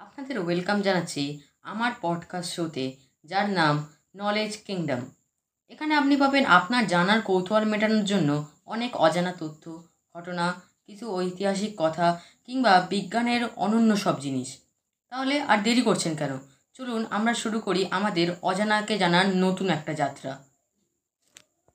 আপনাদের ওয়েলকাম জানাচ্ছি আমার পডকাস্ট শোতে যার নাম নলেজ কিংডম এখানে আপনি পাবেন আপনার জানার কৌতূহল মেটানোর জন্য অনেক অজানা তথ্য, ঘটনা, কিছু ঐতিহাসিক কথা কিংবা বিজ্ঞানের অনন্য সব জিনিস। তাহলে আর দেরি করছেন কেন? চলুন আমরা শুরু করি আমাদের অজানাকে জানার নতুন একটা যাত্রা।